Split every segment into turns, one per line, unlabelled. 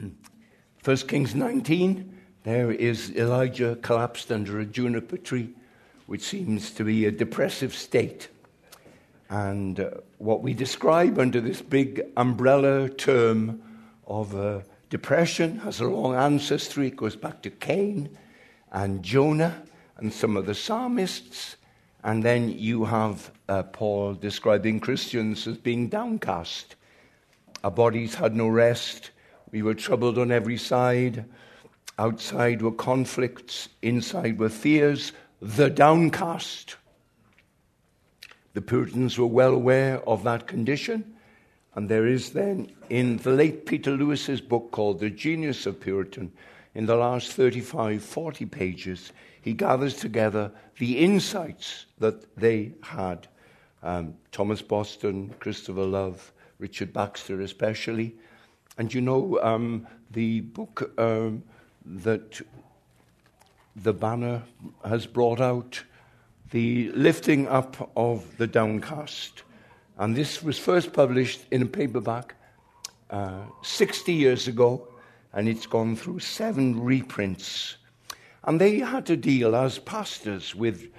1 Kings 19, there is Elijah collapsed under a juniper tree, which seems to be a depressive state. And uh, what we describe under this big umbrella term of uh, depression has a long ancestry. It goes back to Cain and Jonah and some of the psalmists. And then you have uh, Paul describing Christians as being downcast. Our bodies had no rest. We were troubled on every side. Outside were conflicts, inside were fears. The downcast. The Puritans were well aware of that condition. And there is then in the late Peter Lewis's book called The Genius of Puritanism, in the last 35, 40 pages, he gathers together the insights that they had. Um, Thomas Boston, Christopher Love, Richard Baxter, especially. And you know, um, the book um, that the banner has brought out, the lifting up of the downcast. And this was first published in a paperback uh, 60 years ago, and it's gone through seven reprints. And they had to deal as pastors with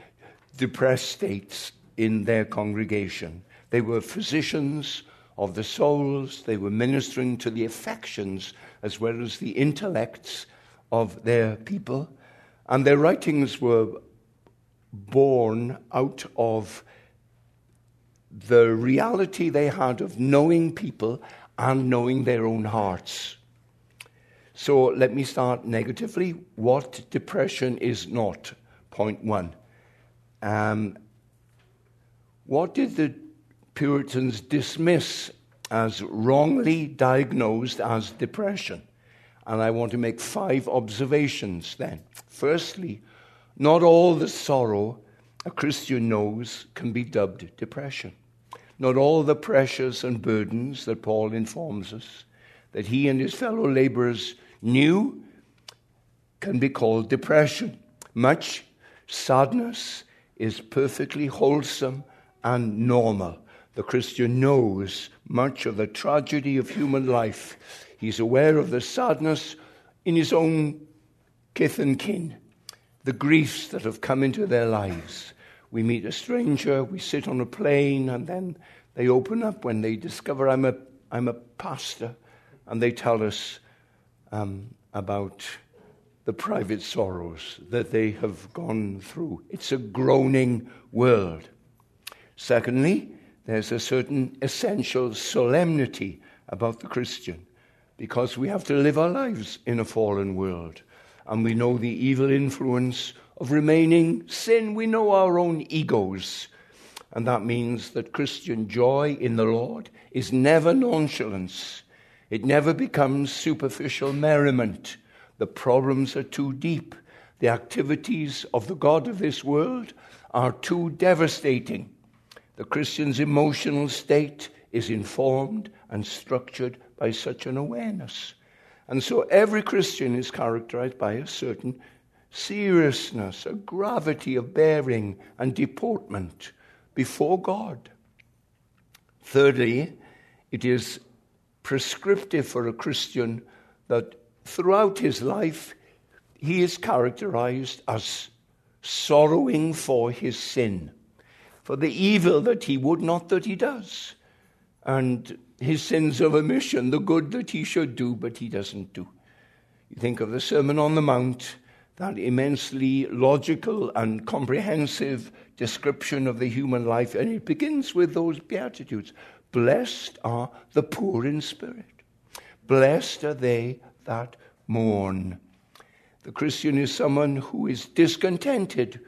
depressed states in their congregation. They were physicians of the souls, they were ministering to the affections as well as the intellects of their people. And their writings were born out of the reality they had of knowing people and knowing their own hearts. So let me start negatively. What depression is not? Point one. Um, what did the Puritans dismiss as wrongly diagnosed as depression? And I want to make five observations then. Firstly, not all the sorrow a Christian knows can be dubbed depression. Not all the pressures and burdens that Paul informs us that he and his fellow laborers knew can be called depression. Much sadness is perfectly wholesome and normal. The Christian knows much of the tragedy of human life. He's aware of the sadness in his own kith and kin, the griefs that have come into their lives. We meet a stranger, we sit on a plane, and then they open up when they discover I'm a, I'm a pastor, and they tell us um, about the private sorrows that they have gone through. It's a groaning world. Secondly, there's a certain essential solemnity about the Christian because we have to live our lives in a fallen world. And we know the evil influence of remaining sin. We know our own egos. And that means that Christian joy in the Lord is never nonchalance. It never becomes superficial merriment. The problems are too deep. The activities of the God of this world are too devastating. The Christian's emotional state is informed and structured by such an awareness. And so every Christian is characterized by a certain seriousness, a gravity of bearing and deportment before God. Thirdly, it is prescriptive for a Christian that throughout his life he is characterized as sorrowing for his sin, for the evil that he would not that he does, and his sins of omission, the good that he should do but he doesn't do. You think of the Sermon on the Mount, that immensely logical and comprehensive description of the human life, and it begins with those Beatitudes Blessed are the poor in spirit. Blessed are they that mourn. The Christian is someone who is discontented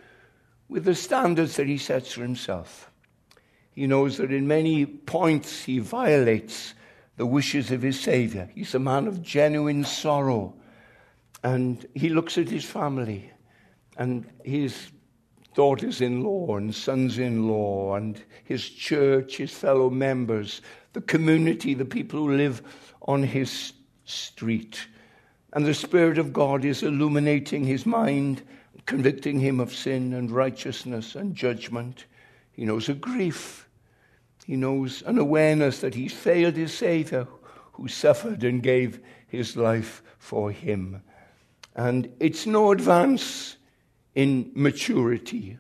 with the standards that he sets for himself. He knows that in many points he violates the wishes of his Savior. He's a man of genuine sorrow. And he looks at his family and his daughters in law and sons in law, and his church, his fellow members, the community, the people who live on his street. And the Spirit of God is illuminating his mind, convicting him of sin and righteousness and judgment. He knows a grief. He knows an awareness that he's failed his Savior, who suffered and gave his life for him. And it's no advance in maturity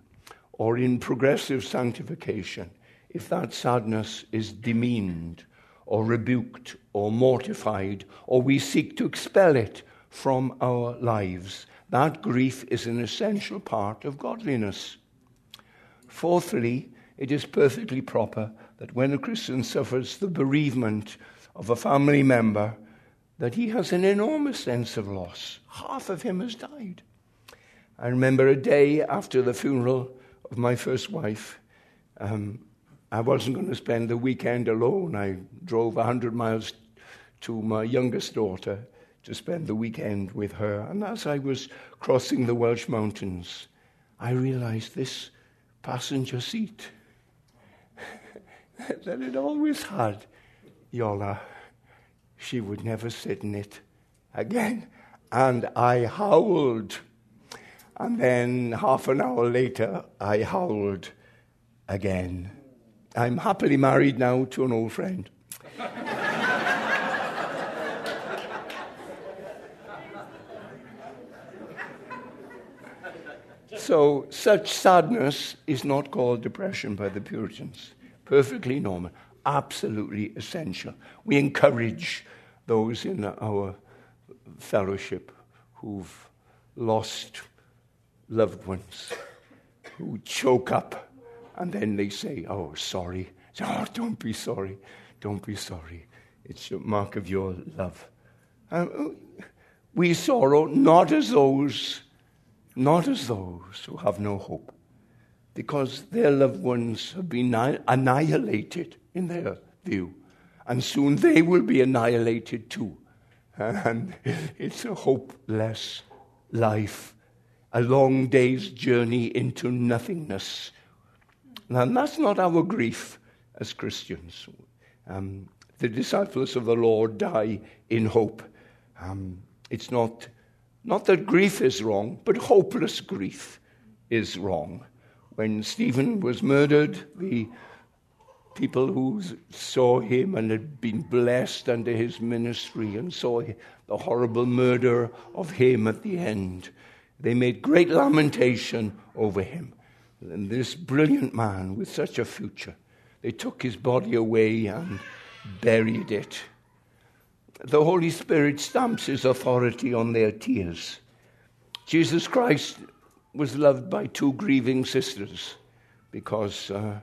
or in progressive sanctification if that sadness is demeaned or rebuked or mortified or we seek to expel it from our lives. That grief is an essential part of godliness. Fourthly, it is perfectly proper that when a Christian suffers the bereavement of a family member, that he has an enormous sense of loss. Half of him has died. I remember a day after the funeral of my first wife. Um, I wasn't going to spend the weekend alone. I drove 100 miles to my youngest daughter to spend the weekend with her. And as I was crossing the Welsh mountains, I realized this passenger seat that it always had, Yola, she would never sit in it again. And I howled. And then half an hour later, I howled again. I'm happily married now to an old friend. so, such sadness is not called depression by the Puritans. Perfectly normal, absolutely essential. We encourage those in our fellowship who've lost loved ones, who choke up and then they say, Oh, sorry. Say, oh, don't be sorry. Don't be sorry. It's a mark of your love. And uh, we sorrow not as those, not as those who have no hope, because their loved ones have been annihilated in their view. And soon they will be annihilated too. And it's a hopeless life, a long day's journey into nothingness now, that's not our grief as Christians. Um, the disciples of the Lord die in hope. Um, it's not, not that grief is wrong, but hopeless grief is wrong. When Stephen was murdered, the people who saw him and had been blessed under his ministry and saw the horrible murder of him at the end, they made great lamentation over him. And this brilliant man with such a future, they took his body away and buried it. The Holy Spirit stamps his authority on their tears. Jesus Christ was loved by two grieving sisters because uh,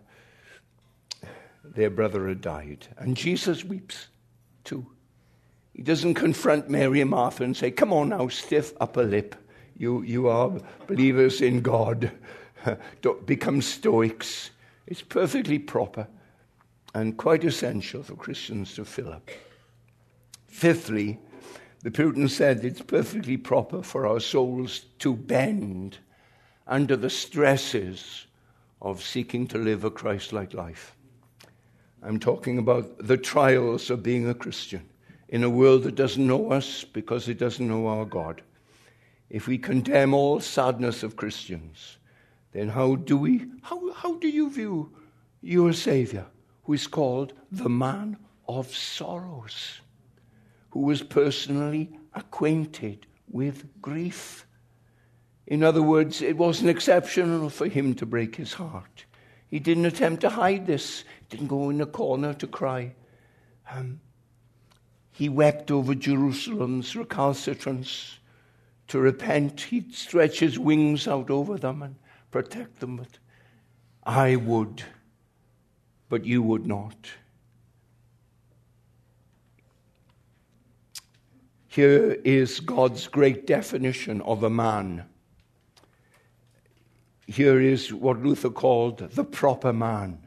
their brother had died. And Jesus weeps too. He doesn't confront Mary and Martha and say, Come on now, stiff upper lip. You, you are believers in God. become Stoics. It's perfectly proper and quite essential for Christians to fill up. Fifthly, the Puritan said it's perfectly proper for our souls to bend under the stresses of seeking to live a Christ like life. I'm talking about the trials of being a Christian in a world that doesn't know us because it doesn't know our God. If we condemn all sadness of Christians, then how do we, how, how do you view your Savior, who is called the man of sorrows, who was personally acquainted with grief? In other words, it wasn't exceptional for him to break his heart. He didn't attempt to hide this, he didn't go in a corner to cry. Um, he wept over Jerusalem's recalcitrance. To repent, he'd stretch his wings out over them and protect them, but I would, but you would not. Here is God's great definition of a man. Here is what Luther called the proper man.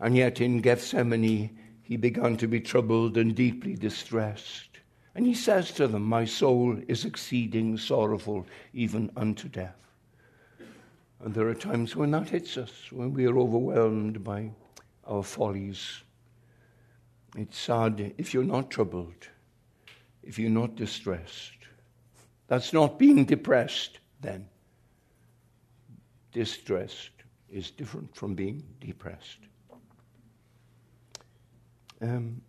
And yet in Gethsemane, he began to be troubled and deeply distressed. And he says to them, My soul is exceeding sorrowful, even unto death. And there are times when that hits us, when we are overwhelmed by our follies. It's sad if you're not troubled, if you're not distressed. That's not being depressed, then. Distressed is different from being depressed. Um,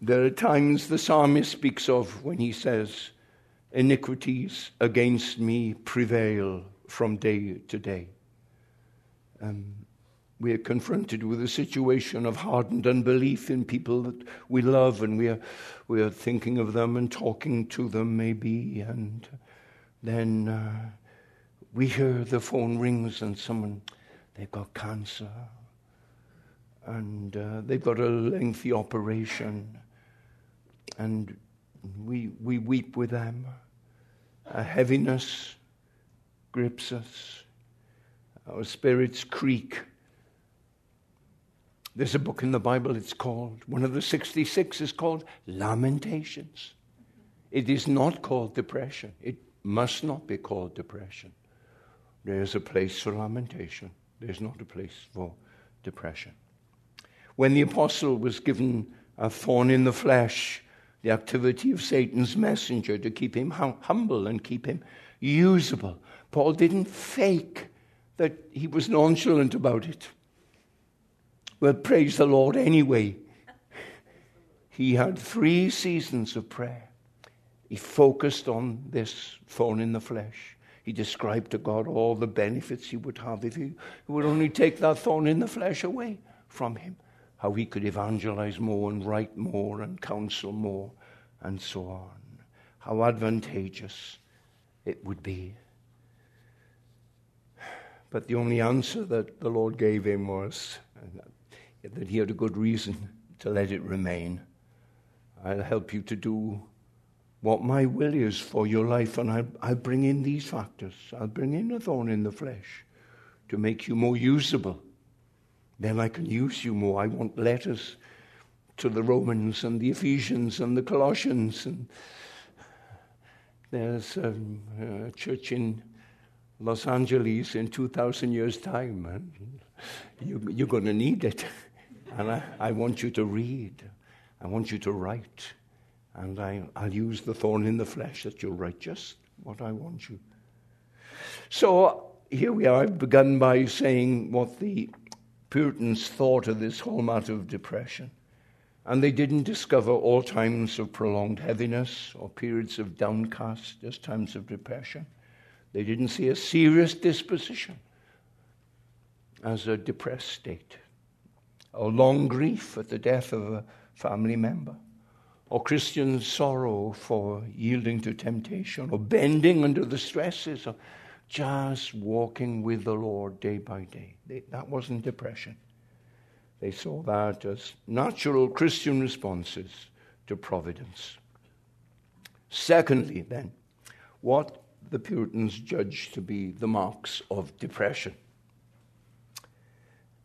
There are times the psalmist speaks of when he says, Iniquities against me prevail from day to day. Um, we are confronted with a situation of hardened unbelief in people that we love, and we are, we are thinking of them and talking to them, maybe, and then uh, we hear the phone rings and someone, they've got cancer, and uh, they've got a lengthy operation, and we, we weep with them. A heaviness grips us, our spirits creak there's a book in the Bible, it's called, one of the 66 is called Lamentations. It is not called depression. It must not be called depression. There's a place for lamentation, there's not a place for depression. When the apostle was given a thorn in the flesh, the activity of Satan's messenger to keep him hum- humble and keep him usable, Paul didn't fake that he was nonchalant about it. Well, praise the Lord anyway. He had three seasons of prayer. He focused on this thorn in the flesh. He described to God all the benefits he would have if he would only take that thorn in the flesh away from him. How he could evangelize more and write more and counsel more and so on. How advantageous it would be. But the only answer that the Lord gave him was that he had a good reason to let it remain. I'll help you to do what my will is for your life, and I'll, I'll bring in these factors. I'll bring in a thorn in the flesh to make you more usable. Then I can use you more. I want letters to the Romans and the Ephesians and the Colossians. And there's um, a church in Los Angeles in 2,000 years' time, and you, you're going to need it. And I, I want you to read. I want you to write. And I, I'll use the thorn in the flesh that you'll write just what I want you. So here we are. I've begun by saying what the Puritans thought of this whole matter of depression. And they didn't discover all times of prolonged heaviness or periods of downcast as times of depression. They didn't see a serious disposition as a depressed state or long grief at the death of a family member, or Christian sorrow for yielding to temptation, or bending under the stresses of just walking with the Lord day by day. They, that wasn't depression. They saw that as natural Christian responses to providence. Secondly, then, what the Puritans judged to be the marks of depression.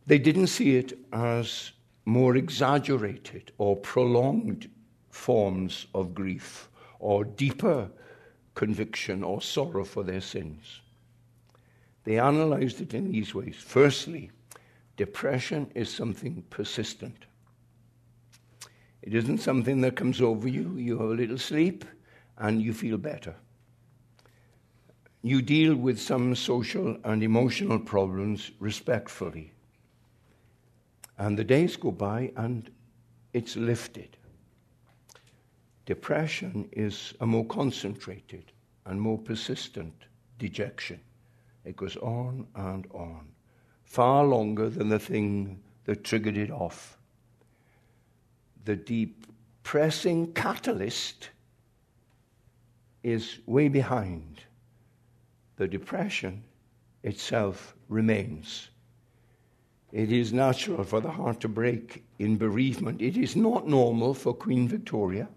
They didn't see it as more exaggerated or prolonged forms of grief or deeper conviction or sorrow for their sins. They analyzed it in these ways. Firstly, depression is something persistent. It isn't something that comes over you, you have a little sleep, and you feel better. You deal with some social and emotional problems respectfully and the days go by and it's lifted. Depression is a more concentrated and more persistent dejection. It goes on and on, far longer than the thing that triggered it off. The depressing catalyst is way behind. The depression itself remains. It is natural for the heart to break in bereavement. It is not normal for Queen Victoria,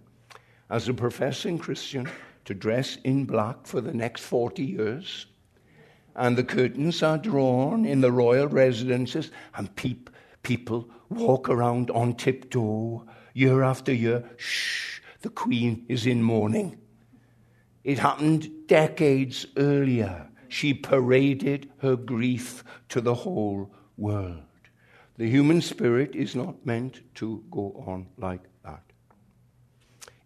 as a professing Christian, to dress in black for the next 40 years. And the curtains are drawn in the royal residences, and peep, people walk around on tiptoe year after year. Shh, the Queen is in mourning. It happened decades earlier. She paraded her grief to the whole world. The human spirit is not meant to go on like that.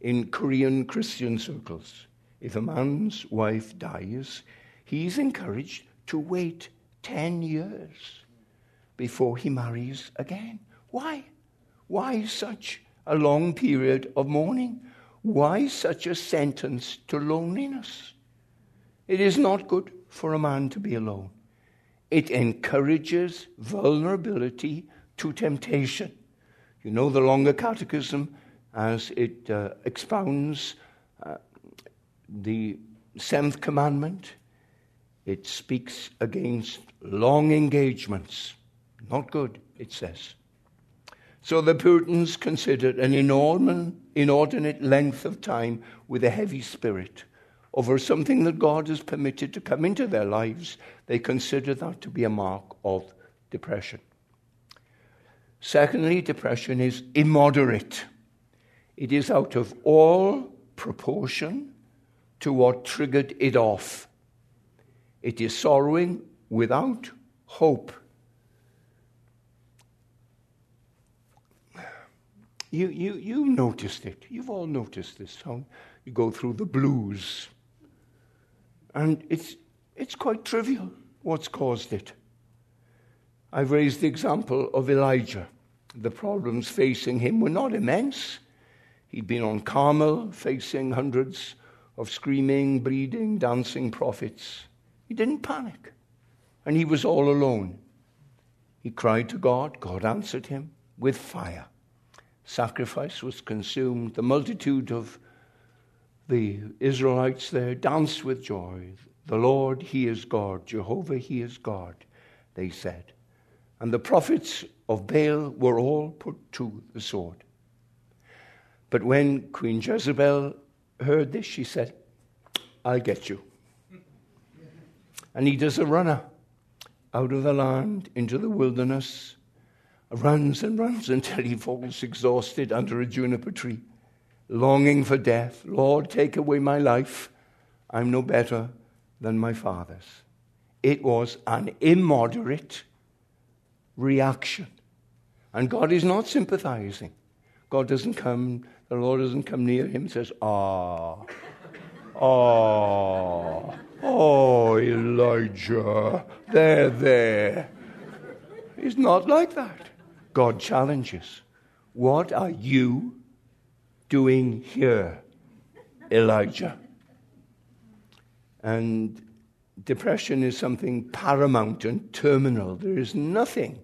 In Korean Christian circles, if a man's wife dies, he's encouraged to wait 10 years before he marries again. Why? Why such a long period of mourning. Why such a sentence to loneliness? It is not good for a man to be alone. It encourages vulnerability to temptation. You know the longer catechism as it uh, expounds uh, the seventh commandment. It speaks against long engagements. Not good, it says. So the Puritans considered an inordinate length of time with a heavy spirit over something that God has permitted to come into their lives. They consider that to be a mark of depression. Secondly, depression is immoderate. It is out of all proportion to what triggered it off. It is sorrowing without hope. You, you, you noticed it. You've all noticed this. How you go through the blues. And it's, it's quite trivial what's caused it. I've raised the example of Elijah. The problems facing him were not immense. He'd been on Carmel, facing hundreds of screaming, bleeding, dancing prophets. He didn't panic. And he was all alone. He cried to God. God answered him with fire sacrifice was consumed. The multitude of the Israelites there danced with joy. The Lord, He is God. Jehovah, He is God, they said. And the prophets of Baal were all put to the sword. But when Queen Jezebel heard this, she said, I'll get you. And he does a runner out of the land into the wilderness runs and runs until he falls exhausted under a juniper tree, longing for death. Lord, take away my life. I'm no better than my father's. It was an immoderate reaction. And God is not sympathizing. God doesn't come, the Lord doesn't come near him and says, Ah, ah, oh, Elijah, there, there. He's not like that. God challenges. What are you doing here, Elijah? And depression is something paramount and terminal. There is nothing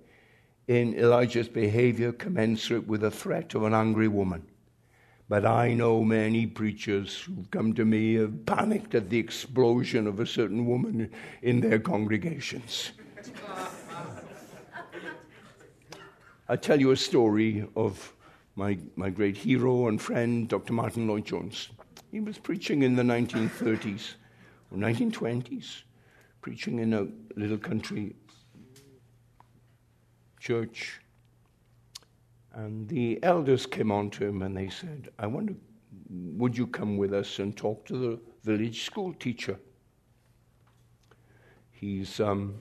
in Elijah's behavior commensurate with the threat of an angry woman. But I know many preachers who've come to me have panicked at the explosion of a certain woman in their congregations. I'll tell you a story of my, my great hero and friend, Dr. Martyn Lloyd-Jones. He was preaching in the 1930s or 1920s, preaching in a little country church. And the elders came on to him and they said, I wonder, would you come with us and talk to the village school teacher? He's, um,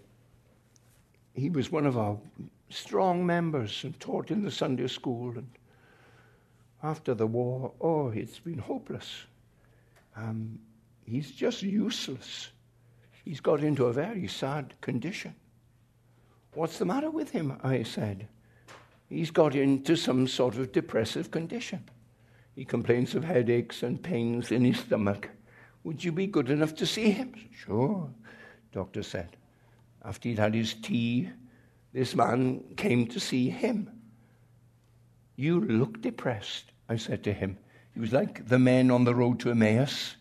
he was one of our strong members and taught in the Sunday school. And after the war, oh, it's been hopeless. Um, he's just useless. He's got into a very sad condition. What's the matter with him? I said. He's got into some sort of depressive condition. He complains of headaches and pains in his stomach. Would you be good enough to see him? Sure, doctor said. After he'd had his tea this man came to see him. You look depressed, I said to him. He was like the men on the road to Emmaus.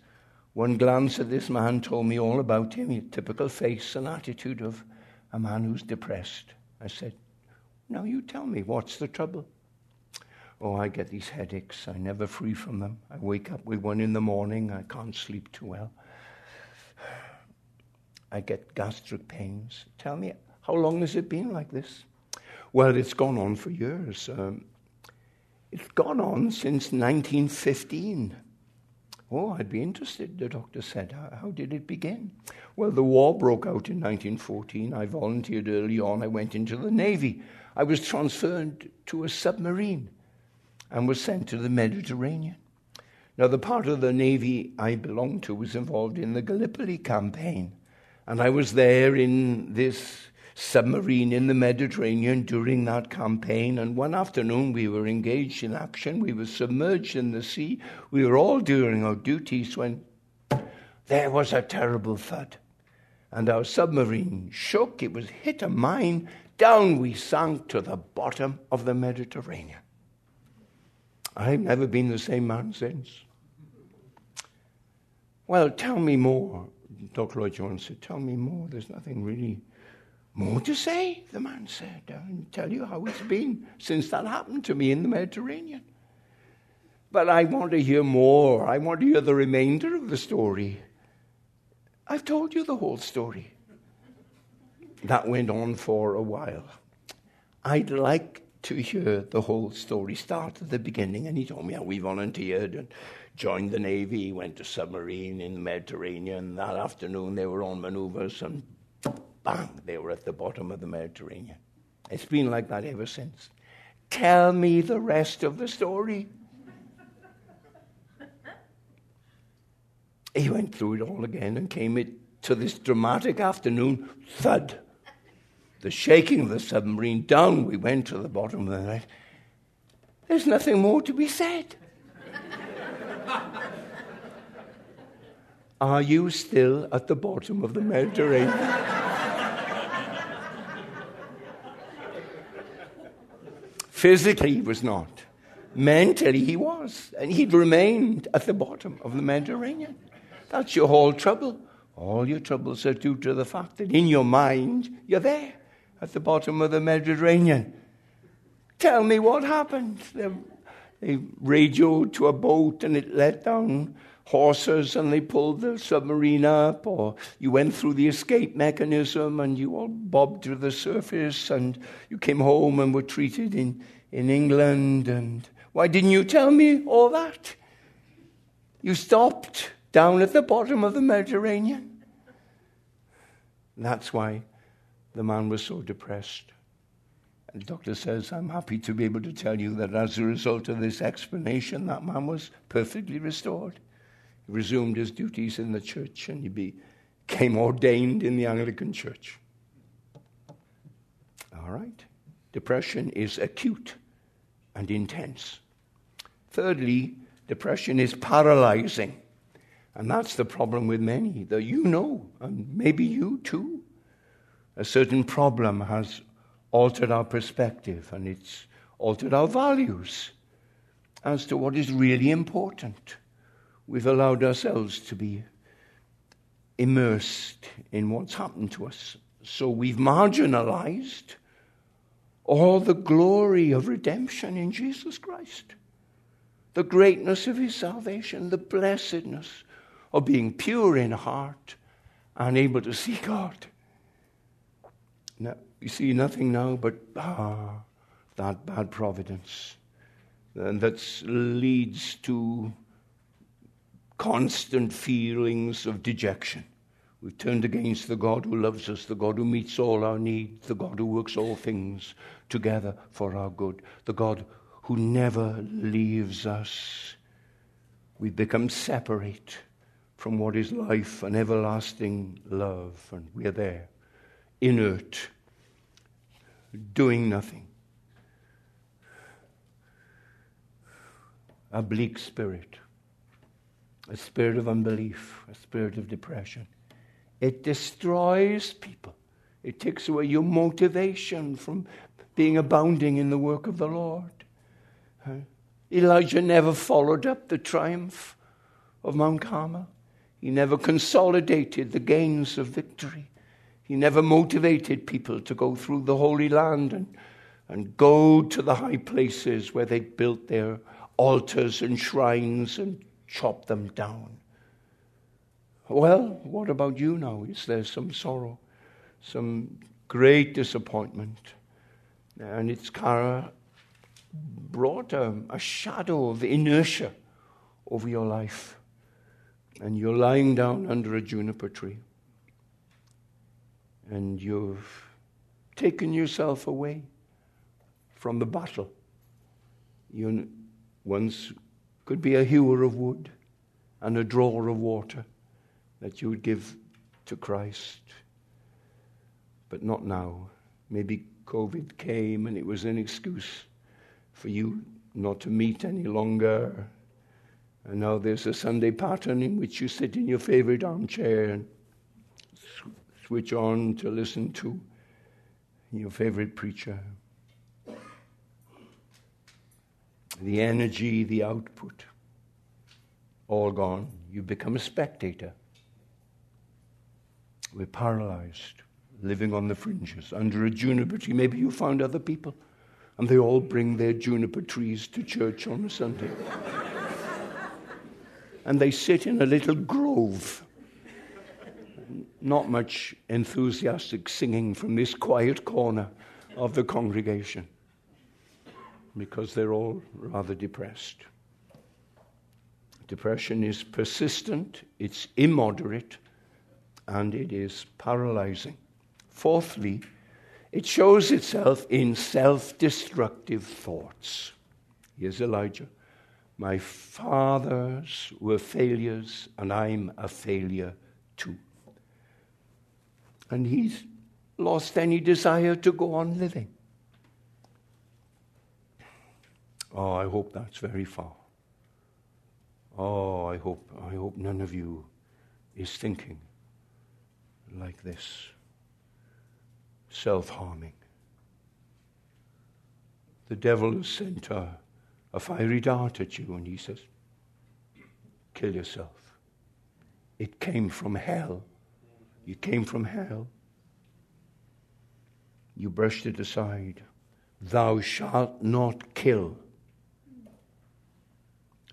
One glance at this man told me all about him, a typical face and attitude of a man who's depressed. I said, Now you tell me, what's the trouble? Oh, I get these headaches. I'm never free from them. I wake up with one in the morning. I can't sleep too well. I get gastric pains. Tell me, how long has it been like this? Well, it's gone on for years. Um, it's gone on since 1915. Oh, I'd be interested, the doctor said. How, did it begin? Well, the war broke out in 1914. I volunteered early on. I went into the Navy. I was transferred to a submarine and was sent to the Mediterranean. Now, the part of the Navy I belonged to was involved in the Gallipoli campaign. And I was there in this submarine in the Mediterranean during that campaign. And one afternoon we were engaged in action. We were submerged in the sea. We were all doing our duties when there was a terrible thud. And our submarine shook. It was hit a mine. Down we sank to the bottom of the Mediterranean. I've never been the same man since. Well, tell me more. Dr. Lloyd Jones said, Tell me more. There's nothing really more to say, the man said. I'll tell you how it's been since that happened to me in the Mediterranean. But I want to hear more. I want to hear the remainder of the story. I've told you the whole story. That went on for a while. I'd like to hear the whole story start at the beginning. And he told me how we volunteered and joined the Navy. Went to submarine in the Mediterranean. That afternoon they were on maneuvers and bang, they were at the bottom of the Mediterranean. It's been like that ever since. Tell me the rest of the story. he went through it all again and came it to this dramatic afternoon thud. The shaking of the submarine down, we went to the bottom of the night. There's nothing more to be said. Are you still at the bottom of the Mediterranean? Physically, he was not. Mentally, he was. And he'd remained at the bottom of the Mediterranean. That's your whole trouble. All your troubles are due to the fact that in your mind, you're there at the bottom of the Mediterranean. Tell me what happened. They, they radioed to a boat and it let down horses and they pulled the submarine up, or you went through the escape mechanism and you all bobbed to the surface and you came home and were treated in, in England. And why didn't you tell me all that? You stopped down at the bottom of the Mediterranean. That's why the man was so depressed. And the doctor says, I'm happy to be able to tell you that as a result of this explanation, that man was perfectly restored resumed his duties in the church and he became ordained in the Anglican Church. All right. Depression is acute and intense. Thirdly, depression is paralyzing. And that's the problem with many that you know, and maybe you too. A certain problem has altered our perspective and it's altered our values as to what is really important we've allowed ourselves to be immersed in what's happened to us. So we've marginalized all the glory of redemption in Jesus Christ, the greatness of his salvation, the blessedness of being pure in heart and able to see God. Now, you see nothing now but ah, that bad providence and that leads to constant feelings of dejection. We've turned against the God who loves us, the God who meets all our needs, the God who works all things together for our good, the God who never leaves us. We've become separate from what is life and everlasting love, and we're there, inert, doing nothing. A bleak spirit a spirit of unbelief, a spirit of depression. It destroys people. It takes away your motivation from being abounding in the work of the Lord. Elijah never followed up the triumph of Mount Carmel. He never consolidated the gains of victory. He never motivated people to go through the Holy Land and, and go to the high places where they built their altars and shrines and chop them down. Well, what about you now? Is there some sorrow, some great disappointment? And it's of brought a, a shadow of inertia over your life. And you're lying down under a juniper tree. And you've taken yourself away from the battle. You once could be a hewer of wood and a drawer of water that you would give to Christ. but not now. Maybe COVID came and it was an excuse for you not to meet any longer. And now there's a Sunday pattern in which you sit in your favorite armchair and switch on to listen to your favorite preacher. The energy, the output, all gone. You become a spectator. We're paralyzed, living on the fringes, under a juniper tree. Maybe you found other people, and they all bring their juniper trees to church on a Sunday. and they sit in a little grove. Not much enthusiastic singing from this quiet corner of the congregation because they're all rather depressed. Depression is persistent, it's immoderate, and it is paralyzing. Fourthly, it shows itself in self destructive thoughts. Here's Elijah. My fathers were failures, and I'm a failure too. And he's lost any desire to go on living. Oh, I hope that's very far. Oh, I hope, I hope none of you is thinking like this self harming. The devil has sent a, a fiery dart at you, and he says, Kill yourself. It came from hell. You came from hell. You brushed it aside. Thou shalt not kill.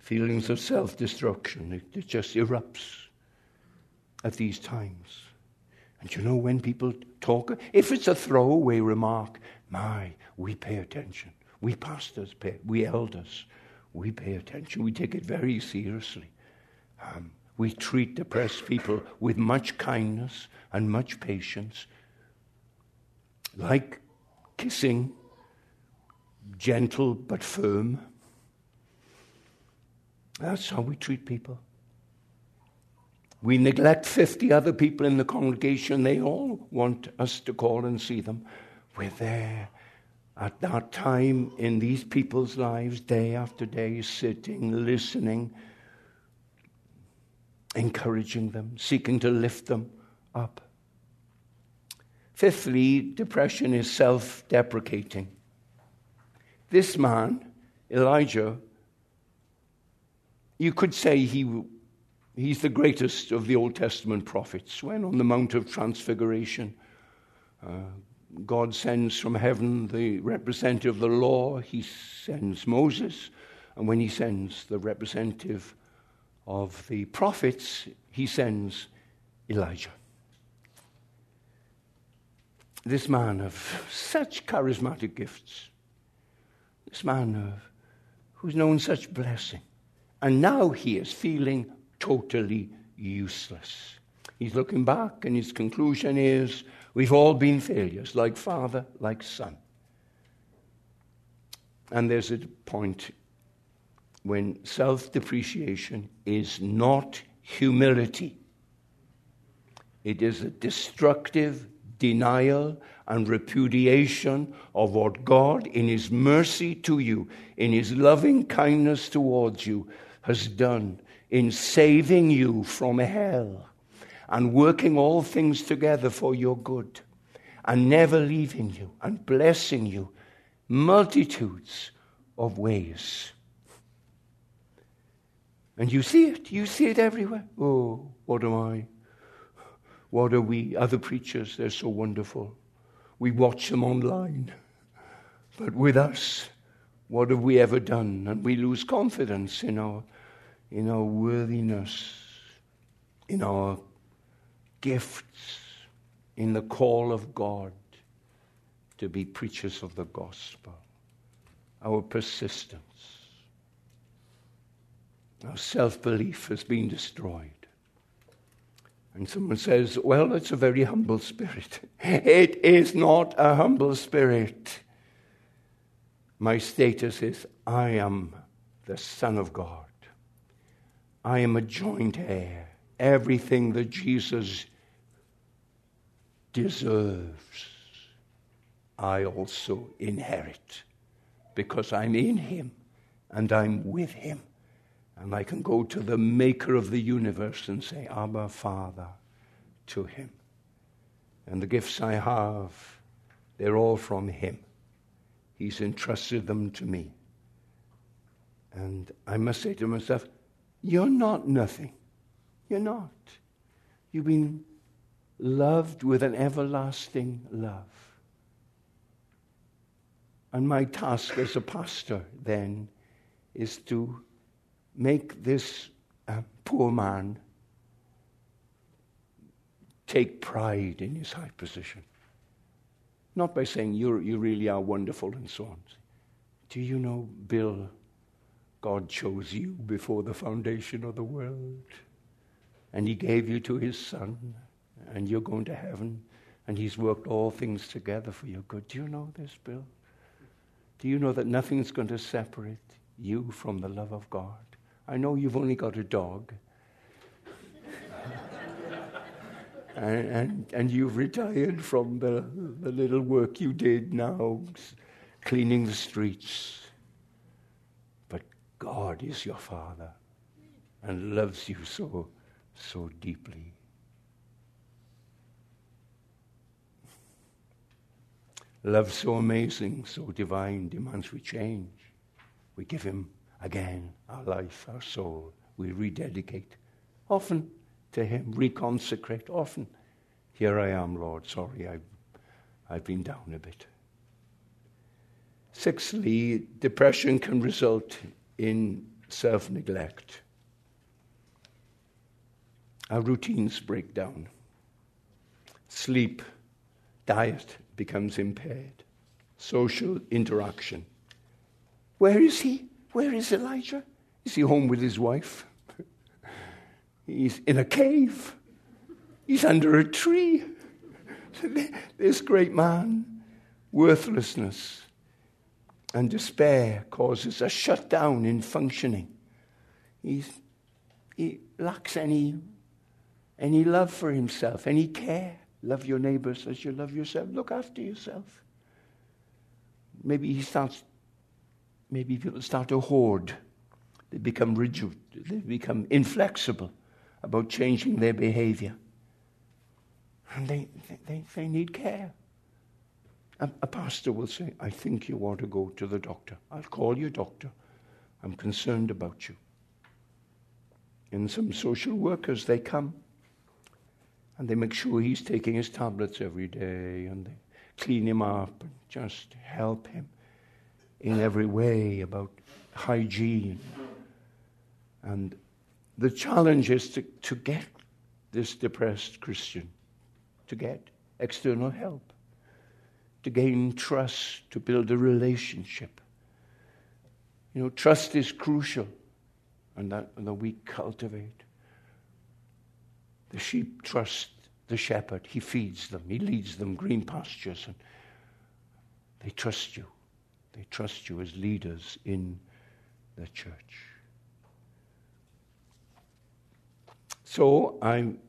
Feelings of self destruction, it, it just erupts at these times. And you know, when people talk, if it's a throwaway remark, my, we pay attention. We pastors pay, we elders, we pay attention. We take it very seriously. Um, we treat depressed people with much kindness and much patience, like kissing, gentle but firm. That's how we treat people. We neglect 50 other people in the congregation. They all want us to call and see them. We're there at that time in these people's lives, day after day, sitting, listening, encouraging them, seeking to lift them up. Fifthly, depression is self deprecating. This man, Elijah, you could say he He's the greatest of the Old Testament prophets. When on the Mount of Transfiguration, uh, God sends from heaven the representative of the law, he sends Moses. And when he sends the representative of the prophets, he sends Elijah. This man of such charismatic gifts, this man of, who's known such blessing, and now he is feeling totally useless. He's looking back, and his conclusion is we've all been failures, like father, like son. And there's a point when self depreciation is not humility, it is a destructive denial and repudiation of what God, in His mercy to you, in His loving kindness towards you, has done in saving you from hell and working all things together for your good and never leaving you and blessing you multitudes of ways. And you see it, you see it everywhere. Oh, what am I? What are we? Other preachers, they're so wonderful. We watch them online. But with us, what have we ever done? And we lose confidence in our in our worthiness, in our gifts, in the call of God to be preachers of the gospel, our persistence, our self belief has been destroyed. And someone says, Well, it's a very humble spirit. It is not a humble spirit. My status is I am the Son of God. I am a joint heir. Everything that Jesus deserves, I also inherit because I'm in him and I'm with him. And I can go to the maker of the universe and say, Abba, Father, to him. And the gifts I have, they're all from him. He's entrusted them to me. And I must say to myself, You're not nothing. You're not. You've been loved with an everlasting love. And my task as a pastor then is to make this uh, poor man take pride in his high position. Not by saying you you really are wonderful and so on. Do you know, Bill, God chose you before the foundation of the world. And he gave you to his son, and you're going to heaven, and he's worked all things together for your good. Do you know this, Bill? Do you know that nothing's going to separate you from the love of God? I know you've only got a dog. and, and, and, you've retired from the, the little work you did now, cleaning the streets. God is your Father and loves you so, so deeply. Love so amazing, so divine, demands we change. We give Him again our life, our soul. We rededicate, often to Him, reconsecrate, often. Here I am, Lord. Sorry, I've, I've been down a bit. Sixthly, depression can result in self neglect. Our routines break down. Sleep, diet, becomes impaired. Social interaction. Where is he? Where is Elijah? Is he home with his wife? He's in a cave. He's under a tree. this great man, worthlessness and despair causes a shutdown in functioning. He's, he lacks any, any love for himself, any care. Love your neighbors as you love yourself. Look after yourself. Maybe he starts, maybe people start to hoard. They become rigid. They become inflexible about changing their behavior. And they, they, they need care. A, pastor will say, I think you ought to go to the doctor. I'll call your doctor. I'm concerned about you. And some social workers, they come and they make sure he's taking his tablets every day and they clean him up and just help him in every way about hygiene. And the challenge is to, to get this depressed Christian, to get external help, to gain trust, to build a relationship. You know, trust is crucial, and that, and that we cultivate. The sheep trust the shepherd. He feeds them, he leads them green pastures, and they trust you. They trust you as leaders in the church. So I'm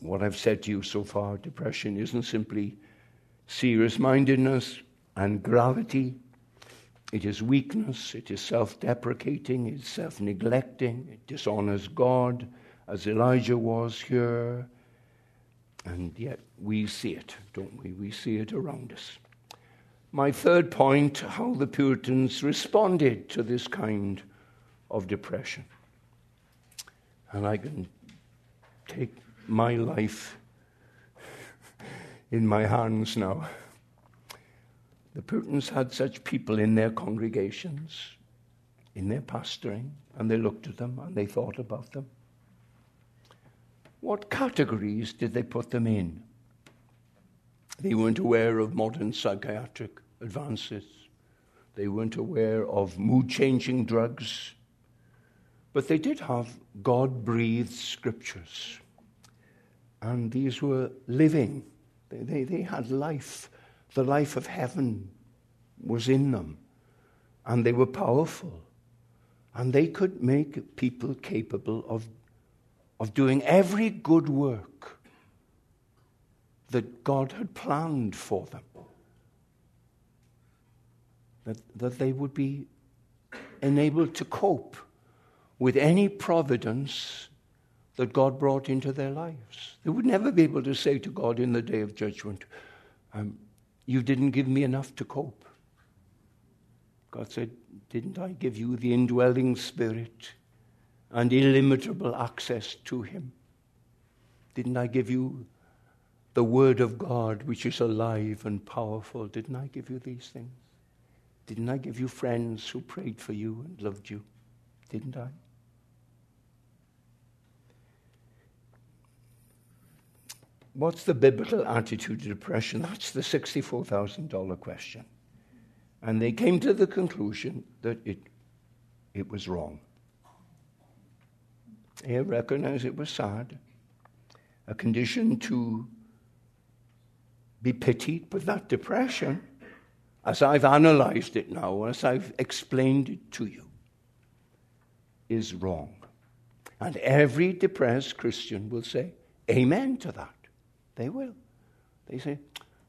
what I've said to you so far, depression isn't simply serious mindedness and gravity. It is weakness, it is self deprecating, it's self neglecting, it dishonors God, as Elijah was here. And yet we see it, don't we? We see it around us. My third point how the Puritans responded to this kind of depression. And I can take my life in my hands now. The Puritans had such people in their congregations, in their pastoring, and they looked at them and they thought about them. What categories did they put them in? They weren't aware of modern psychiatric advances. They weren't aware of mood changing drugs. But they did have God breathed scriptures. And these were living, they, they, they, had life. The life of heaven was in them. And they were powerful. And they could make people capable of of doing every good work that God had planned for them. That, that they would be enabled to cope with any providence that God brought into their lives. They would never be able to say to God in the day of judgment, um, You didn't give me enough to cope. God said, Didn't I give you the indwelling spirit and illimitable access to Him? Didn't I give you the Word of God, which is alive and powerful? Didn't I give you these things? Didn't I give you friends who prayed for you and loved you? Didn't I? What's the biblical attitude to depression? That's the $64,000 question. And they came to the conclusion that it, it was wrong. They recognized it was sad, a condition to be pitied, but that depression, as I've analyzed it now, as I've explained it to you, is wrong. And every depressed Christian will say, Amen to that. They will. They say,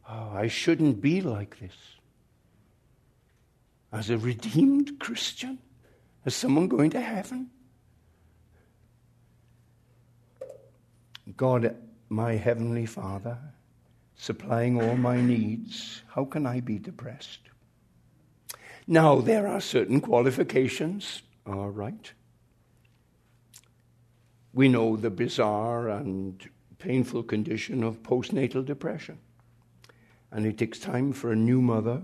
Oh, I shouldn't be like this. As a redeemed Christian, as someone going to heaven. God, my Heavenly Father, supplying all my needs, how can I be depressed? Now, there are certain qualifications, all right. We know the bizarre and painful condition of postnatal depression. And it takes time for a new mother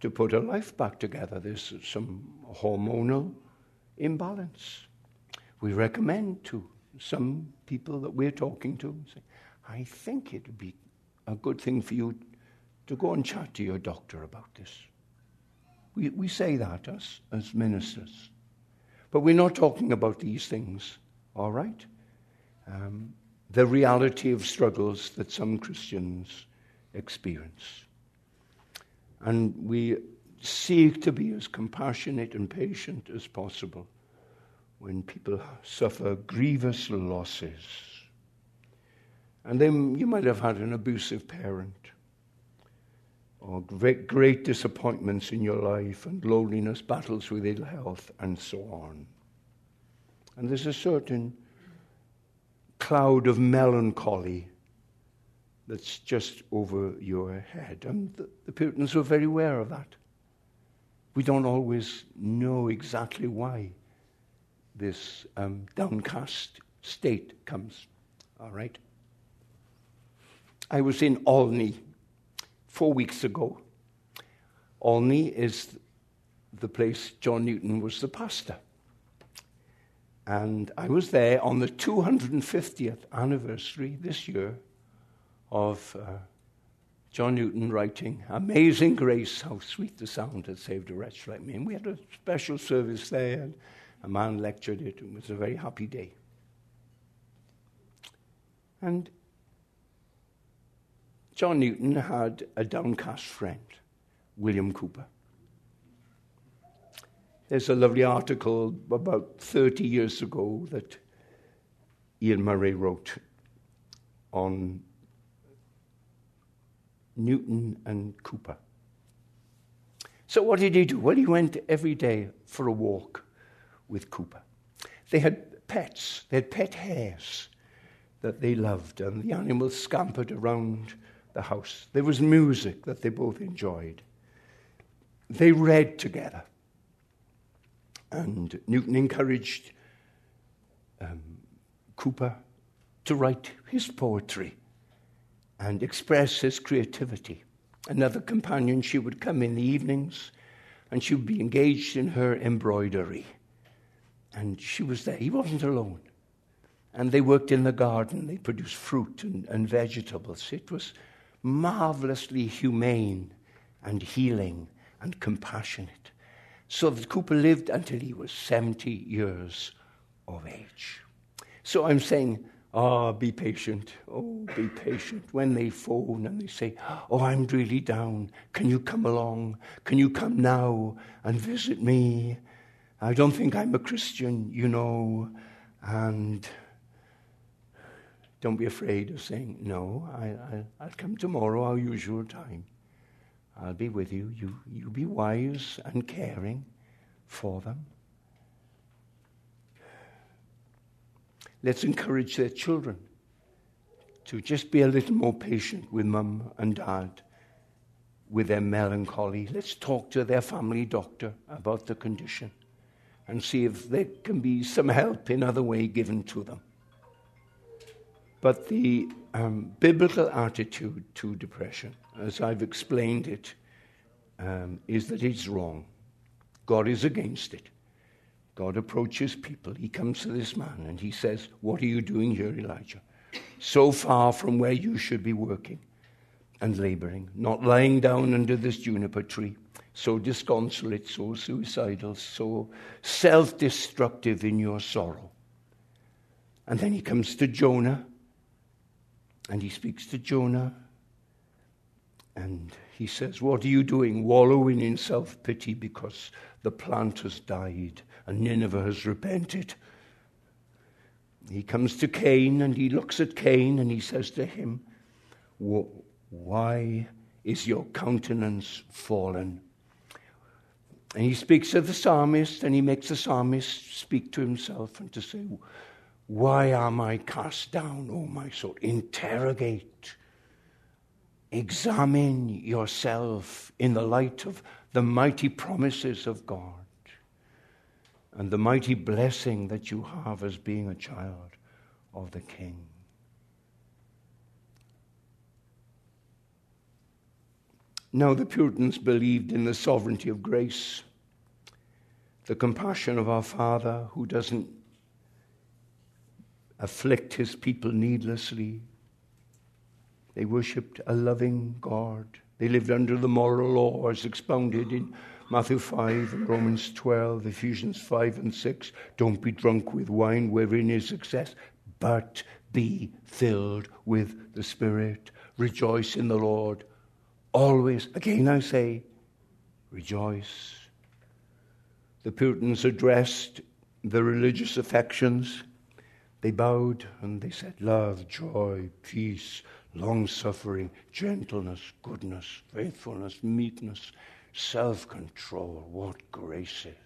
to put her life back together. There's some hormonal imbalance. We recommend to some people that we're talking to, say, I think it would be a good thing for you to go and chat to your doctor about this. We, we say that as, as ministers. But we're not talking about these things, all right? Um, the reality of struggles that some Christians experience. And we seek to be as compassionate and patient as possible when people suffer grievous losses. And then you might have had an abusive parent, or great, great disappointments in your life, and loneliness, battles with ill health, and so on. And there's a certain cloud of melancholy that's just over your head. And the, the Puritans were very aware of that. We don't always know exactly why this um, downcast state comes. All right? I was in Olney four weeks ago. Olney is the place John Newton was the pastor. And I was there on the 250th anniversary this year of uh, John Newton writing Amazing Grace, how sweet the sound that saved a wretch like me. And we had a special service there, and a man lectured it. It was a very happy day. And John Newton had a downcast friend, William Cowper. There's a lovely article about 30 years ago that Iain Murray wrote on Newton and Cowper. So, what did he do? Well, he went every day for a walk with Cowper. They had pets, they had pet hares that they loved, and the animals scampered around the house. There was music that they both enjoyed. They read together. And Newton encouraged um, Cowper to write his poetry and express his creativity. Another companion, she would come in the evenings and she would be engaged in her embroidery. And she was there. He wasn't alone. And they worked in the garden. They produced fruit and, and vegetables. It was marvelously humane and healing and compassionate so that Cowper lived until he was 70 years of age. So I'm saying, ah, oh, be patient. Oh, be patient. When they phone and they say, oh, I'm really down. Can you come along? Can you come now and visit me? I don't think I'm a Christian, you know. And Don't be afraid of saying, No, I, will come tomorrow, our usual time. I'll be with you. you. You be wise and caring for them. Let's encourage their children to just be a little more patient with mum and dad with their melancholy. Let's talk to their family doctor about the condition and see if there can be some help in other way given to them. But the um, biblical attitude to depression, as I've explained it, um, is that it's wrong. God is against it. God approaches people. He comes to this man and he says, What are you doing here, Elijah? So far from where you should be working and laboring, not lying down under this juniper tree, so disconsolate, so suicidal, so self destructive in your sorrow. And then he comes to Jonah and he speaks to Jonah and he says, What are you doing? Wallowing in self pity because the plant has died and Nineveh has repented. He comes to Cain and he looks at Cain and he says to him, Why is your countenance fallen? And he speaks to the psalmist and he makes the psalmist speak to himself and to say, Why am I cast down, O my soul? Interrogate, examine yourself in the light of the mighty promises of God and the mighty blessing that you have as being a child of the King. Now, the Puritans believed in the sovereignty of grace, the compassion of our Father who doesn't afflict his people needlessly. They worshipped a loving God. They lived under the moral law as expounded in Matthew 5, Romans 12, Ephesians 5 and 6. Don't be drunk with wine wherein is excess, but be filled with the Spirit. Rejoice in the Lord. Always, again I say, rejoice. The Puritans addressed the religious affections. They bowed and they said, Love, joy, peace, long suffering, gentleness, goodness, faithfulness, meekness, self control, what graces.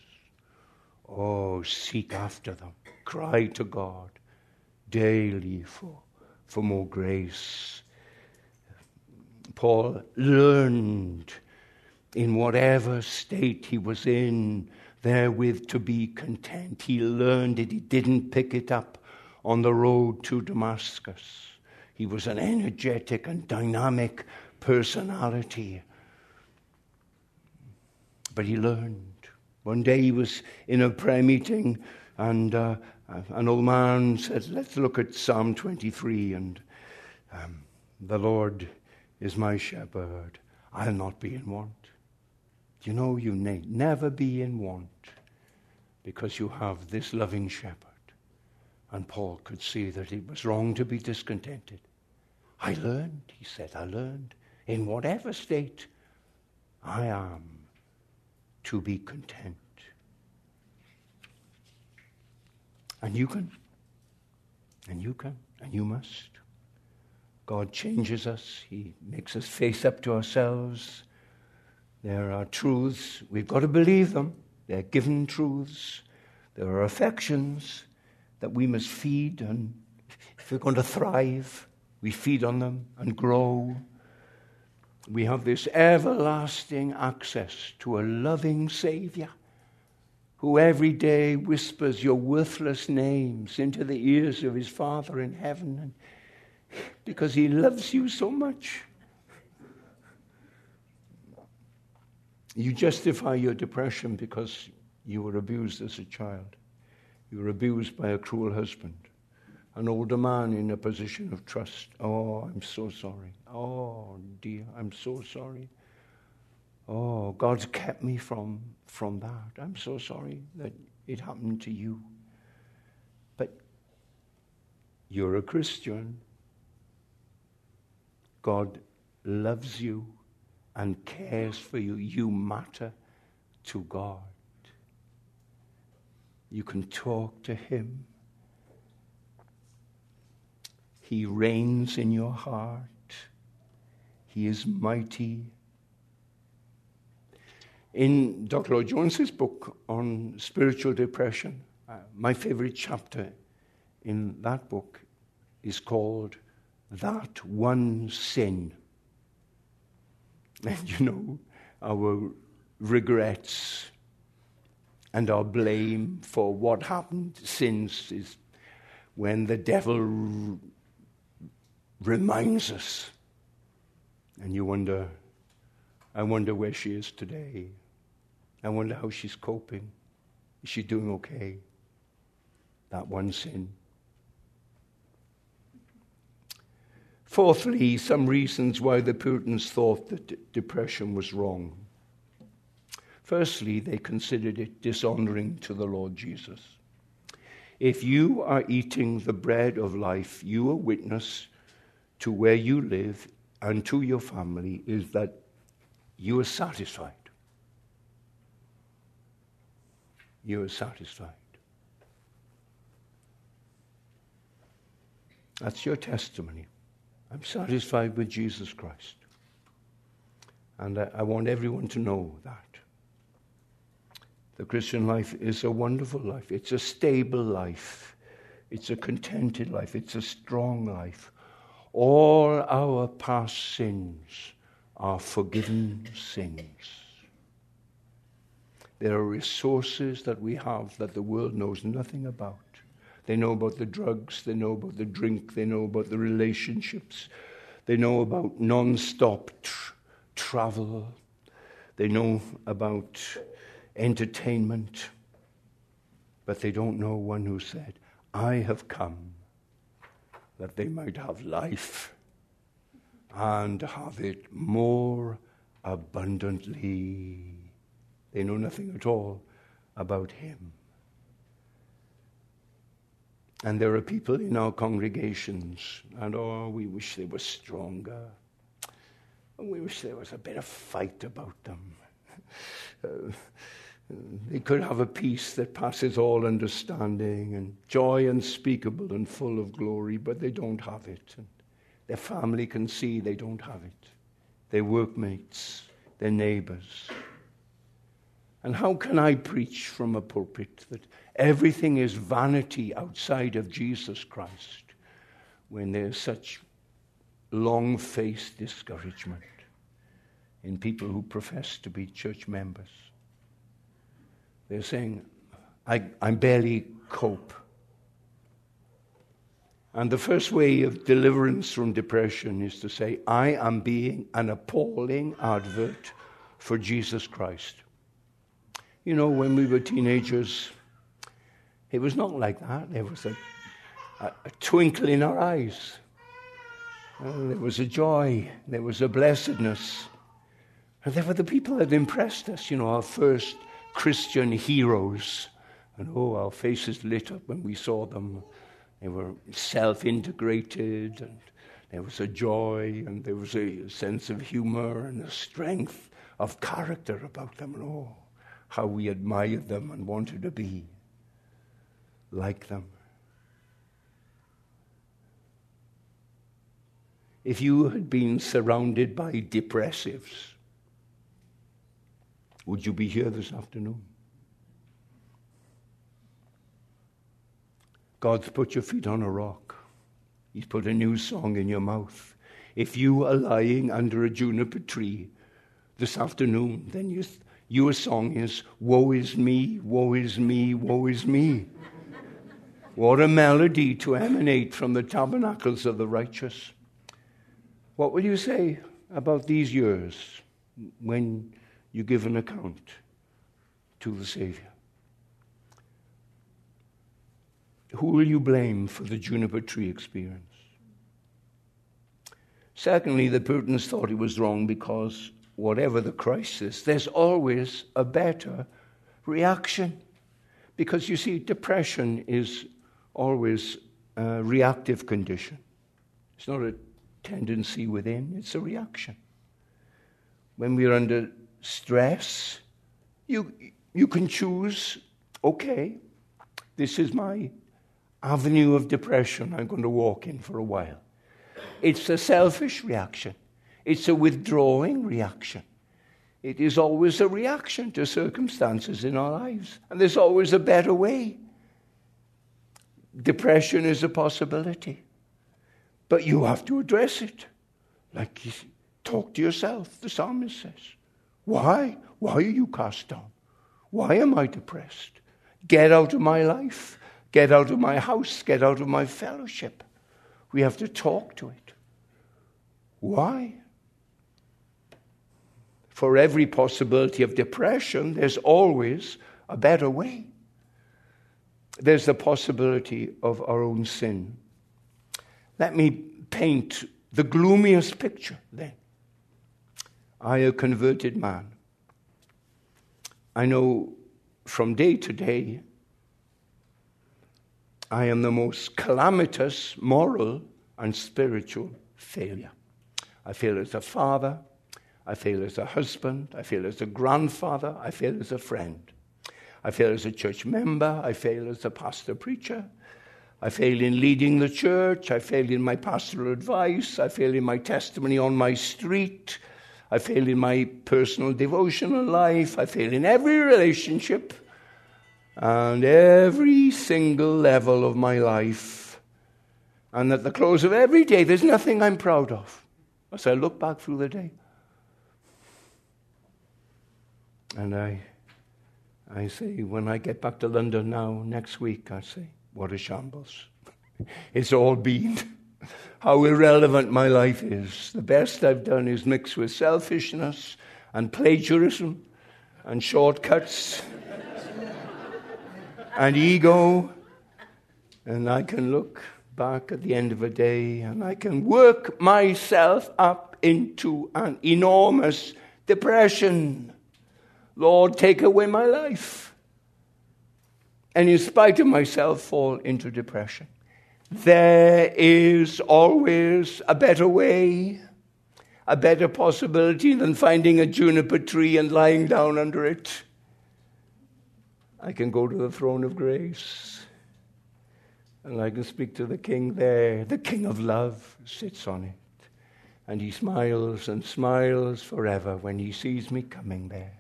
Oh, seek after them. Cry to God daily for, for more grace. Paul learned in whatever state he was in, therewith to be content. He learned it, he didn't pick it up on the road to Damascus. He was an energetic and dynamic personality but he learned. One day he was in a prayer meeting, and uh, an old man said, Let's look at Psalm 23. And um, the Lord is my shepherd. I'll not be in want. You know, you may never be in want because you have this loving shepherd. And Paul could see that it was wrong to be discontented. I learned, he said, I learned, in whatever state I am, to be content. And you can. And you can. And you must. God changes us. He makes us face up to ourselves. There are truths. We've got to believe them. They're given truths. There are affections that we must feed. And if we're going to thrive, we feed on them and grow we have this everlasting access to a loving Savior who every day whispers your worthless names into the ears of his Father in heaven because he loves you so much. You justify your depression because you were abused as a child. You were abused by a cruel husband an older man in a position of trust. Oh, I'm so sorry. Oh, dear, I'm so sorry. Oh, God's kept me from, from that. I'm so sorry that it happened to you. But you're a Christian. God loves you and cares for you. You matter to God. You can talk to Him He reigns in your heart. He is mighty. In Dr. Lloyd-Jones's book on spiritual depression, uh, my favorite chapter in that book is called That One Sin. And you know, our regrets and our blame for what happened since is when the devil reminds us. And you wonder, I wonder where she is today. I wonder how she's coping. Is she doing okay? That one sin. Fourthly, some reasons why the Puritans thought that d- depression was wrong. Firstly, they considered it dishonoring to the Lord Jesus. If you are eating the bread of life, you are witness to where you live and to your family is that you are satisfied. You are satisfied. That's your testimony. I'm satisfied with Jesus Christ. And I, I, want everyone to know that. The Christian life is a wonderful life, it's a stable life, it's a contented life, it's a strong life. All our past sins are forgiven sins. There are resources that we have that the world knows nothing about. They know about the drugs, they know about the drink, they know about the relationships, they know about non stop tr- travel, they know about entertainment, but they don't know one who said, I have come that they might have life and have it more abundantly. They know nothing at all about Him. And there are people in our congregations, and oh, we wish they were stronger. We wish there was a bit of fight about them. Uh, they could have a peace that passes all understanding and joy unspeakable and full of glory, but they don't have it. And their family can see they don't have it. Their workmates, their neighbors. And how can I preach from a pulpit that everything is vanity outside of Jesus Christ when there's such long faced discouragement in people who profess to be church members? They're saying, I, I barely cope. And the first way of deliverance from depression is to say, I am being an appalling advert for Jesus Christ. You know, when we were teenagers, it was not like that. There was a, a, a twinkle in our eyes. Well, there was a joy. There was a blessedness. And they were the people that impressed us, you know, our first Christian heroes. And oh, our faces lit up when we saw them. They were self integrated, and there was a joy, and there was a sense of humor and a strength of character about them. And oh, how we admired them and wanted to be like them. If you had been surrounded by depressives, would you be here this afternoon? God's put your feet on a rock. He's put a new song in your mouth. If you are lying under a juniper tree this afternoon, then you, your song is, Woe is me, woe is me, woe is me. what a melody to emanate from the tabernacles of the righteous. What will you say about these years when you give an account to the Savior. Who will you blame for the juniper tree experience? Secondly, the Puritans thought it was wrong because whatever the crisis, there's always a better reaction. Because you see, depression is always a reactive condition. It's not a tendency within, it's a reaction. When we're under stress, you, you can choose, okay, this is my avenue of depression I'm going to walk in for a while. It's a selfish reaction, it's a withdrawing reaction. It is always a reaction to circumstances in our lives, and there's always a better way. Depression is a possibility, but you have to address it. Like you talk to yourself, the psalmist says. Why? Why are you cast down? Why am I depressed? Get out of my life. Get out of my house. Get out of my fellowship. We have to talk to it. Why? For every possibility of depression, there's always a better way. There's the possibility of our own sin. Let me paint the gloomiest picture then. I, a converted man, I know from day to day I am the most calamitous moral and spiritual failure. I fail as a father, I fail as a husband, I fail as a grandfather, I fail as a friend. I fail as a church member, I fail as a pastor preacher, I fail in leading the church, I fail in my pastoral advice, I fail in my testimony on my street, I fail in my personal devotional life, I fail in every relationship and every single level of my life. And at the close of every day, there's nothing I'm proud of as I look back through the day. And I, I say, when I get back to London now, next week, I say, what a shambles. it's all been. How irrelevant my life is. The best I've done is mix with selfishness and plagiarism and shortcuts and ego. And I can look back at the end of a day and I can work myself up into an enormous depression. Lord, take away my life. And in spite of myself, fall into depression. There is always a better way, a better possibility than finding a juniper tree and lying down under it. I can go to the throne of grace and I can speak to the king there. The king of love sits on it. And he smiles and smiles forever when he sees me coming there.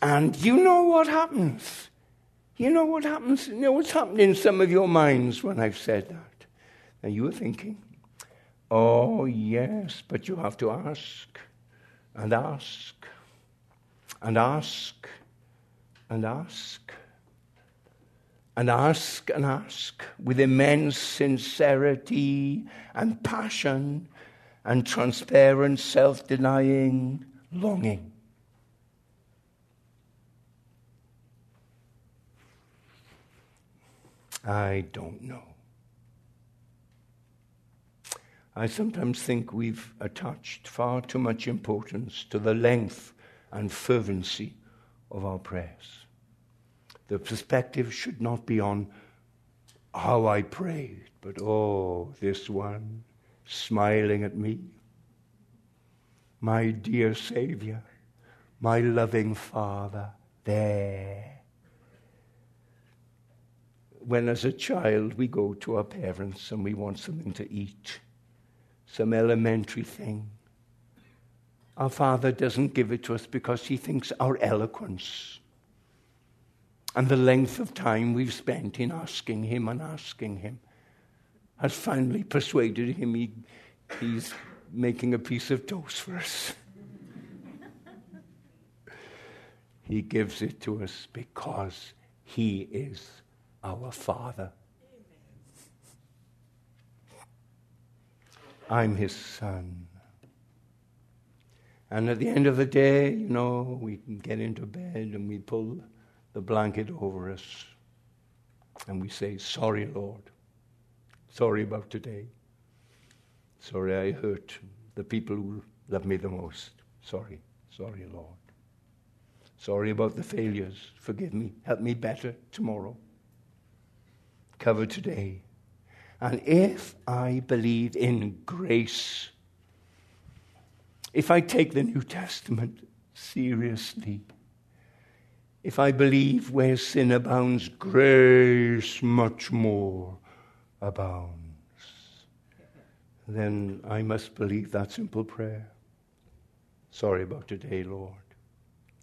And you know what happens? You know what happens? You know what's happened in some of your minds when I've said that? And you are thinking, oh, yes, but you have to ask and ask and ask and ask and ask and ask with immense sincerity and passion and transparent self denying longing. I don't know. I sometimes think we've attached far too much importance to the length and fervency of our prayers. The perspective should not be on how I prayed, but oh, this one smiling at me. My dear Savior, my loving Father, there. When, as a child, we go to our parents and we want something to eat, some elementary thing, our Father doesn't give it to us because He thinks our eloquence and the length of time we've spent in asking him and asking him has finally persuaded him he, he's making a piece of toast for us. he gives it to us because he is our Father. I'm his son. And at the end of the day, you know, we get into bed and we pull the blanket over us and we say, Sorry, Lord. Sorry about today. Sorry I hurt the people who love me the most. Sorry. Sorry, Lord. Sorry about the failures. Forgive me. Help me better tomorrow. Cover today. And if I believe in grace, if I take the New Testament seriously, If I believe where sin abounds, grace much more abounds. Then I must believe that simple prayer. Sorry about today, Lord.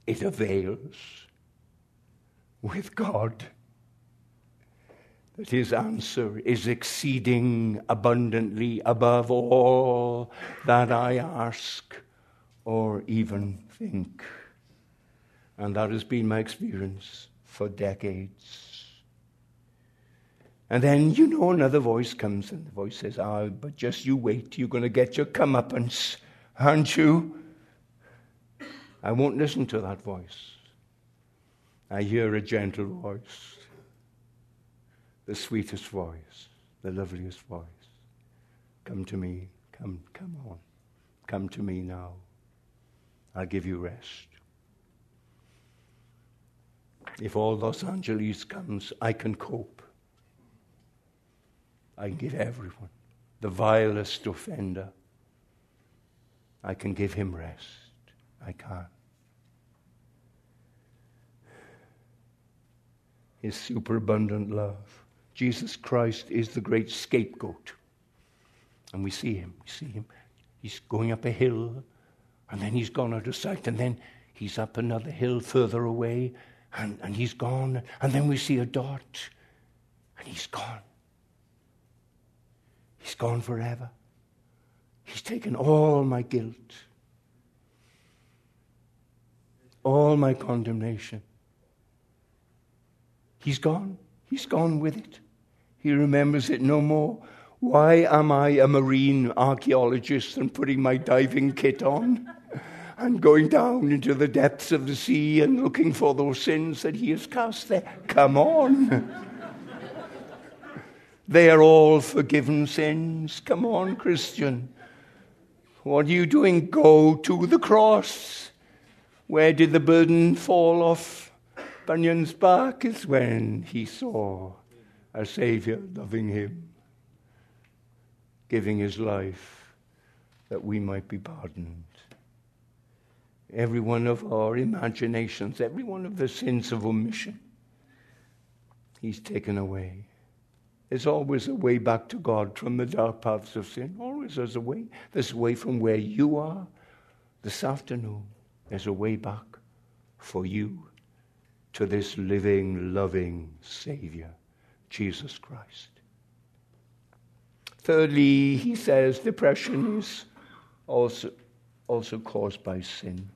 It avails with God that his answer is exceeding abundantly above all that I ask or even think. And that has been my experience for decades. And then, you know, another voice comes, and the voice says, Ah, oh, but just you wait. You're going to get your comeuppance, aren't you? I won't listen to that voice. I hear a gentle voice, the sweetest voice, the loveliest voice. Come to me. Come, come on. Come to me now. I'll give you rest. If all Los Angeles comes, I can cope. I can give everyone, the vilest offender, I can give him rest. I can. His superabundant love. Jesus Christ is the great scapegoat. And we see him. We see him. He's going up a hill, and then he's gone out of sight, and then he's up another hill further away, and, and he's gone. And then we see a dot, and he's gone. He's gone forever. He's taken all my guilt, all my condemnation. He's gone. He's gone with it. He remembers it no more. Why am I a marine archaeologist and putting my diving kit on? and going down into the depths of the sea and looking for those sins that he has cast there. Come on. they are all forgiven sins. Come on, Christian. What are you doing? Go to the cross. Where did the burden fall off Bunyan's back? Is when he saw a Savior loving him, giving his life that we might be pardoned every one of our imaginations, every one of the sins of omission. He's taken away. There's always a way back to God from the dark paths of sin. Always there's a way. There's a way from where you are this afternoon. There's a way back for you to this living, loving Savior, Jesus Christ. Thirdly, he says depression is also, also caused by sin.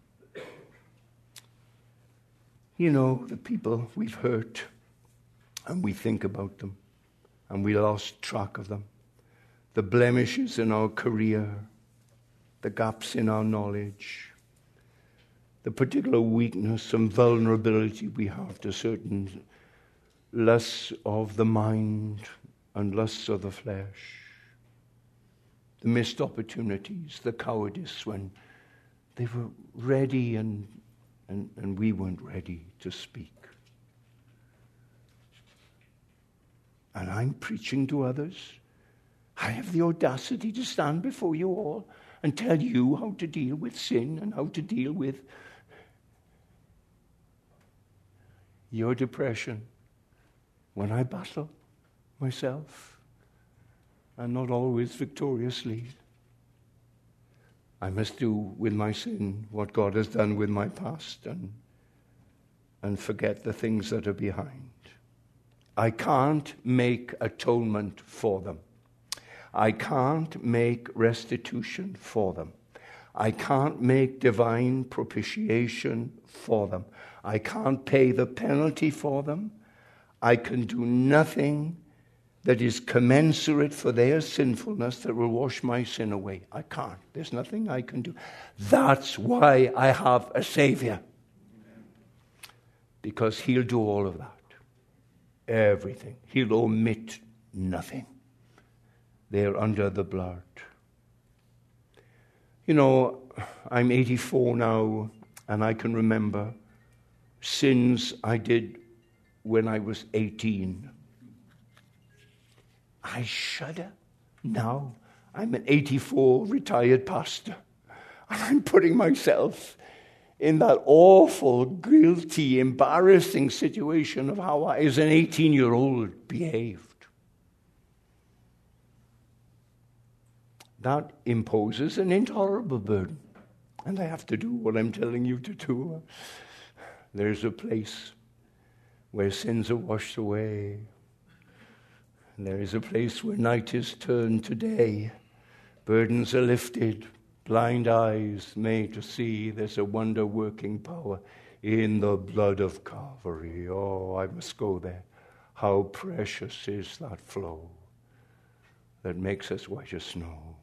You know, the people we've hurt, and we think about them, and we lost track of them. The blemishes in our career, the gaps in our knowledge, the particular weakness and vulnerability we have to certain lusts of the mind and lusts of the flesh, the missed opportunities, the cowardice when they were ready and and, and we weren't ready to speak. And I'm preaching to others. I have the audacity to stand before you all and tell you how to deal with sin and how to deal with your depression when I battle myself and not always victoriously. I must do with my sin what God has done with my past and, and forget the things that are behind. I can't make atonement for them. I can't make restitution for them. I can't make divine propitiation for them. I can't pay the penalty for them. I can do nothing that is commensurate for their sinfulness that will wash my sin away. I can't. There's nothing I can do. That's why I have a Savior. Because He'll do all of that. Everything. He'll omit nothing. They're under the blood. You know, I'm 84 now, and I can remember sins I did when I was 18 I shudder. Now I'm an 84 retired pastor, and I'm putting myself in that awful, guilty, embarrassing situation of how I, as an 18 year old, behaved. That imposes an intolerable burden. And I have to do what I'm telling you to do. There's a place where sins are washed away. And there is a place where night is turned to day, burdens are lifted, blind eyes made to see there's a wonder working power in the blood of Calvary. Oh, I must go there. How precious is that flow that makes us white as snow.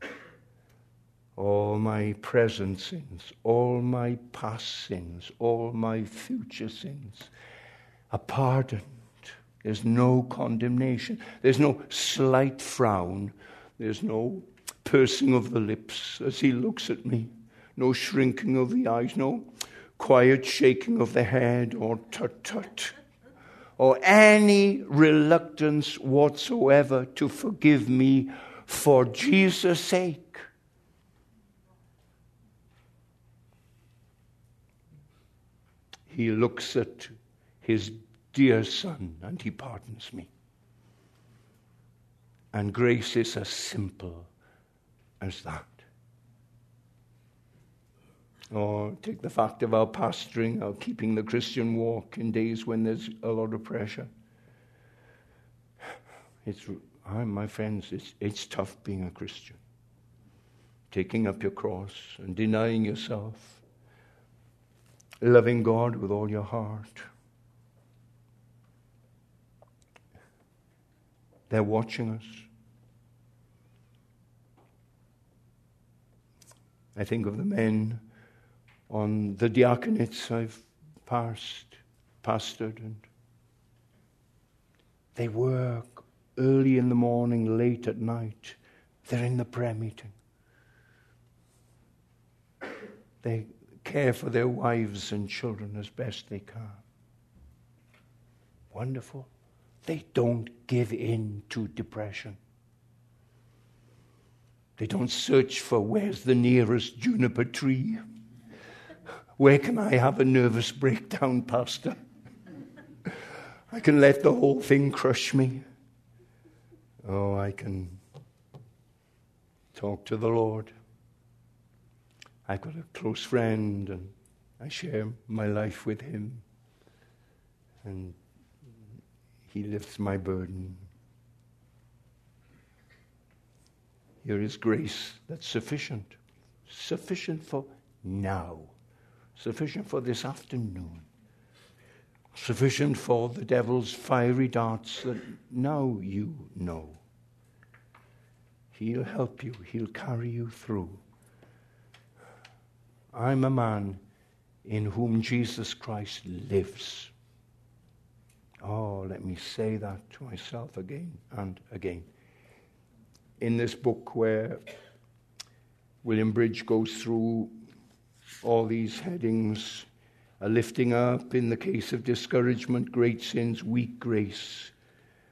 All my present sins, all my past sins, all my future sins are pardoned. There's no condemnation. There's no slight frown. There's no pursing of the lips as he looks at me. No shrinking of the eyes. No quiet shaking of the head or tut tut. Or any reluctance whatsoever to forgive me for Jesus' sake. He looks at his dear son and he pardons me. And grace is as simple as that. Or take the fact of our pastoring, our keeping the Christian walk in days when there's a lot of pressure. It's, my friends, it's, it's tough being a Christian. Taking up your cross and denying yourself, loving God with all your heart. They're watching us. I think of the men on the diaconates I've passed, pastored, and they work early in the morning, late at night. They're in the prayer meeting. They care for their wives and children as best they can. Wonderful. They don't give in to depression. They don't search for where's the nearest juniper tree. Where can I have a nervous breakdown, Pastor? I can let the whole thing crush me. Oh, I can talk to the Lord. I've got a close friend and I share my life with him. And he lifts my burden. Here is grace that's sufficient. Sufficient for now. Sufficient for this afternoon. Sufficient for the devil's fiery darts that now you know. He'll help you, he'll carry you through. I'm a man in whom Jesus Christ lives. Oh, let me say that to myself again and again in this book where William Bridge goes through all these headings a lifting up in the case of discouragement, great sins, weak grace,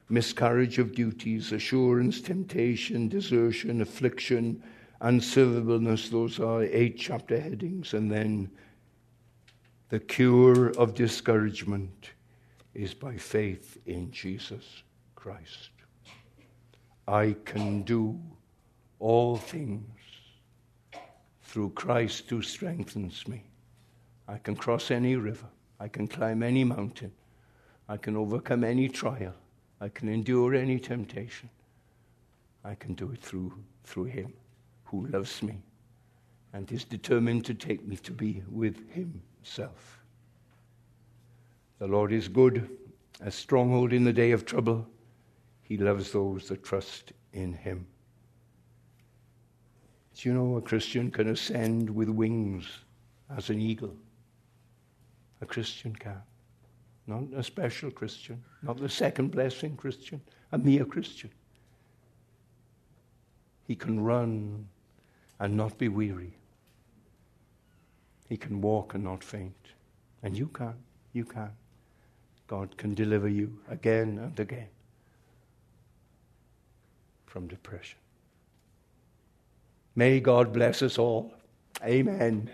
miscarriage of duties, assurance, temptation, desertion, affliction, unservableness. Those are eight chapter headings. And then the cure of discouragement is by faith in Jesus Christ. I can do all things through Christ who strengthens me. I can cross any river. I can climb any mountain. I can overcome any trial. I can endure any temptation. I can do it through, through Him who loves me and is determined to take me to be with Himself. The Lord is good, a stronghold in the day of trouble. He loves those that trust in him. Do you know a Christian can ascend with wings as an eagle? A Christian can. Not a special Christian, not the second blessing Christian, a mere Christian. He can run and not be weary. He can walk and not faint. And you can. You can. God can deliver you again and again from depression. May God bless us all. Amen. Amen.